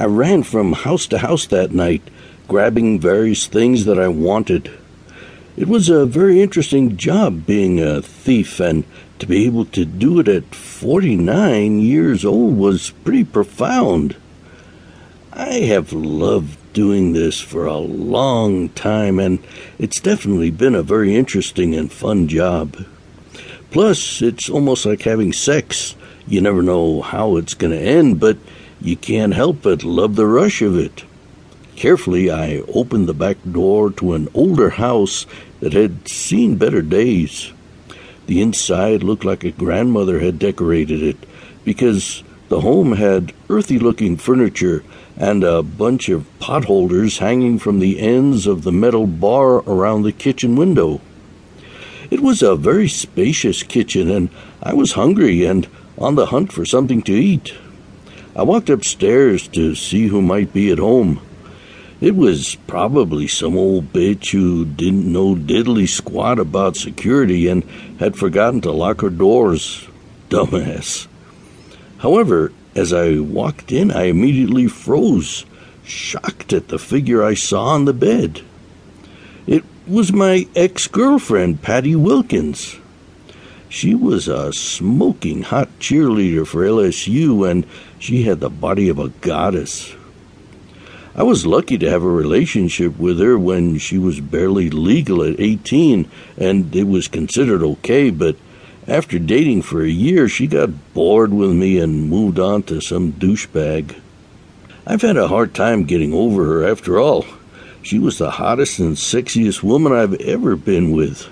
I ran from house to house that night, grabbing various things that I wanted. It was a very interesting job being a thief, and to be able to do it at 49 years old was pretty profound. I have loved doing this for a long time, and it's definitely been a very interesting and fun job. Plus, it's almost like having sex. You never know how it's going to end, but you can't help but love the rush of it. Carefully, I opened the back door to an older house that had seen better days. The inside looked like a grandmother had decorated it because the home had earthy looking furniture and a bunch of potholders hanging from the ends of the metal bar around the kitchen window. It was a very spacious kitchen, and I was hungry and on the hunt for something to eat. I walked upstairs to see who might be at home. It was probably some old bitch who didn't know diddly squat about security and had forgotten to lock her doors. Dumbass. However, as I walked in, I immediately froze, shocked at the figure I saw on the bed. It was my ex girlfriend, Patty Wilkins. She was a smoking hot cheerleader for LSU, and she had the body of a goddess. I was lucky to have a relationship with her when she was barely legal at 18, and it was considered okay, but after dating for a year, she got bored with me and moved on to some douchebag. I've had a hard time getting over her after all. She was the hottest and sexiest woman I've ever been with.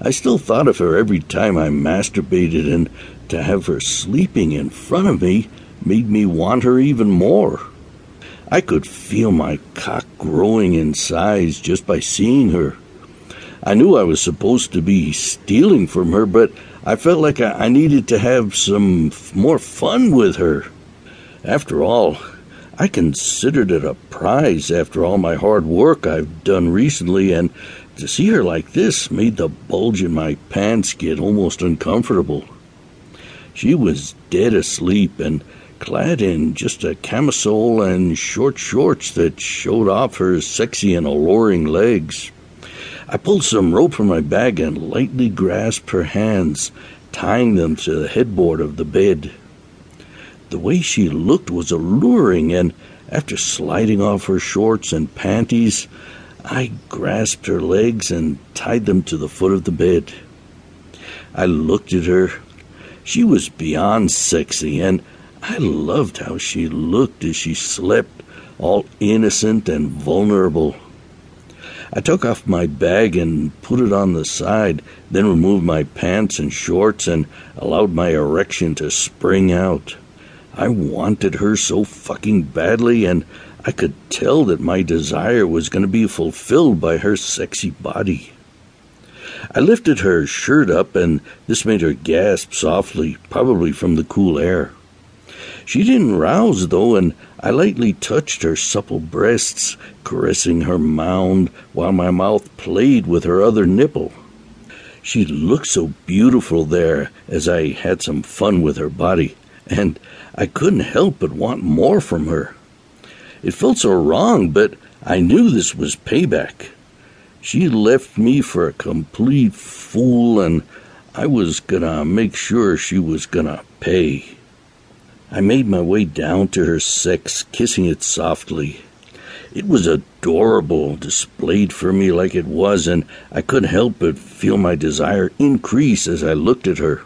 I still thought of her every time I masturbated, and to have her sleeping in front of me made me want her even more. I could feel my cock growing in size just by seeing her. I knew I was supposed to be stealing from her, but I felt like I, needed to have some more fun with her. After all, I considered it a prize after all my hard work I've done recently, and to see her like this made the bulge in my pants get almost uncomfortable. She was dead asleep and clad in just a camisole and short shorts that showed off her sexy and alluring legs. I pulled some rope from my bag and lightly grasped her hands, tying them to the headboard of the bed. The way she looked was alluring, and after sliding off her shorts and panties, I grasped her legs and tied them to the foot of the bed. I looked at her. She was beyond sexy, and I loved how she looked as she slept, all innocent and vulnerable. I took off my bag and put it on the side, then removed my pants and shorts and allowed my erection to spring out. I wanted her so fucking badly, and I could tell that my desire was going to be fulfilled by her sexy body. I lifted her shirt up, and this made her gasp softly, probably from the cool air. She didn't rouse, though, and I lightly touched her supple breasts, caressing her mound while my mouth played with her other nipple. She looked so beautiful there as I had some fun with her body, and I couldn't help but want more from her. It felt so wrong, but I knew this was payback. She left me for a complete fool, and I was gonna make sure she was gonna pay. I made my way down to her sex, kissing it softly. It was adorable, displayed for me like it was, and I couldn't help but feel my desire increase as I looked at her.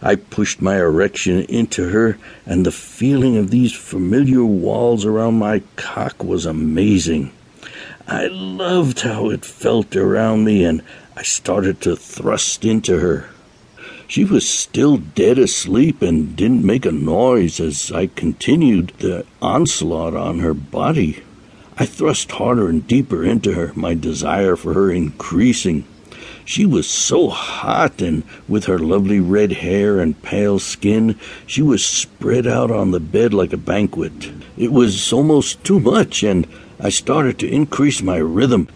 I pushed my erection into her, and the feeling of these familiar walls around my cock was amazing. I loved how it felt around me, and I started to thrust into her. She was still dead asleep and didn't make a noise as I continued the onslaught on her body. I thrust harder and deeper into her, my desire for her increasing. She was so hot, and with her lovely red hair and pale skin, she was spread out on the bed like a banquet. It was almost too much, and I started to increase my rhythm,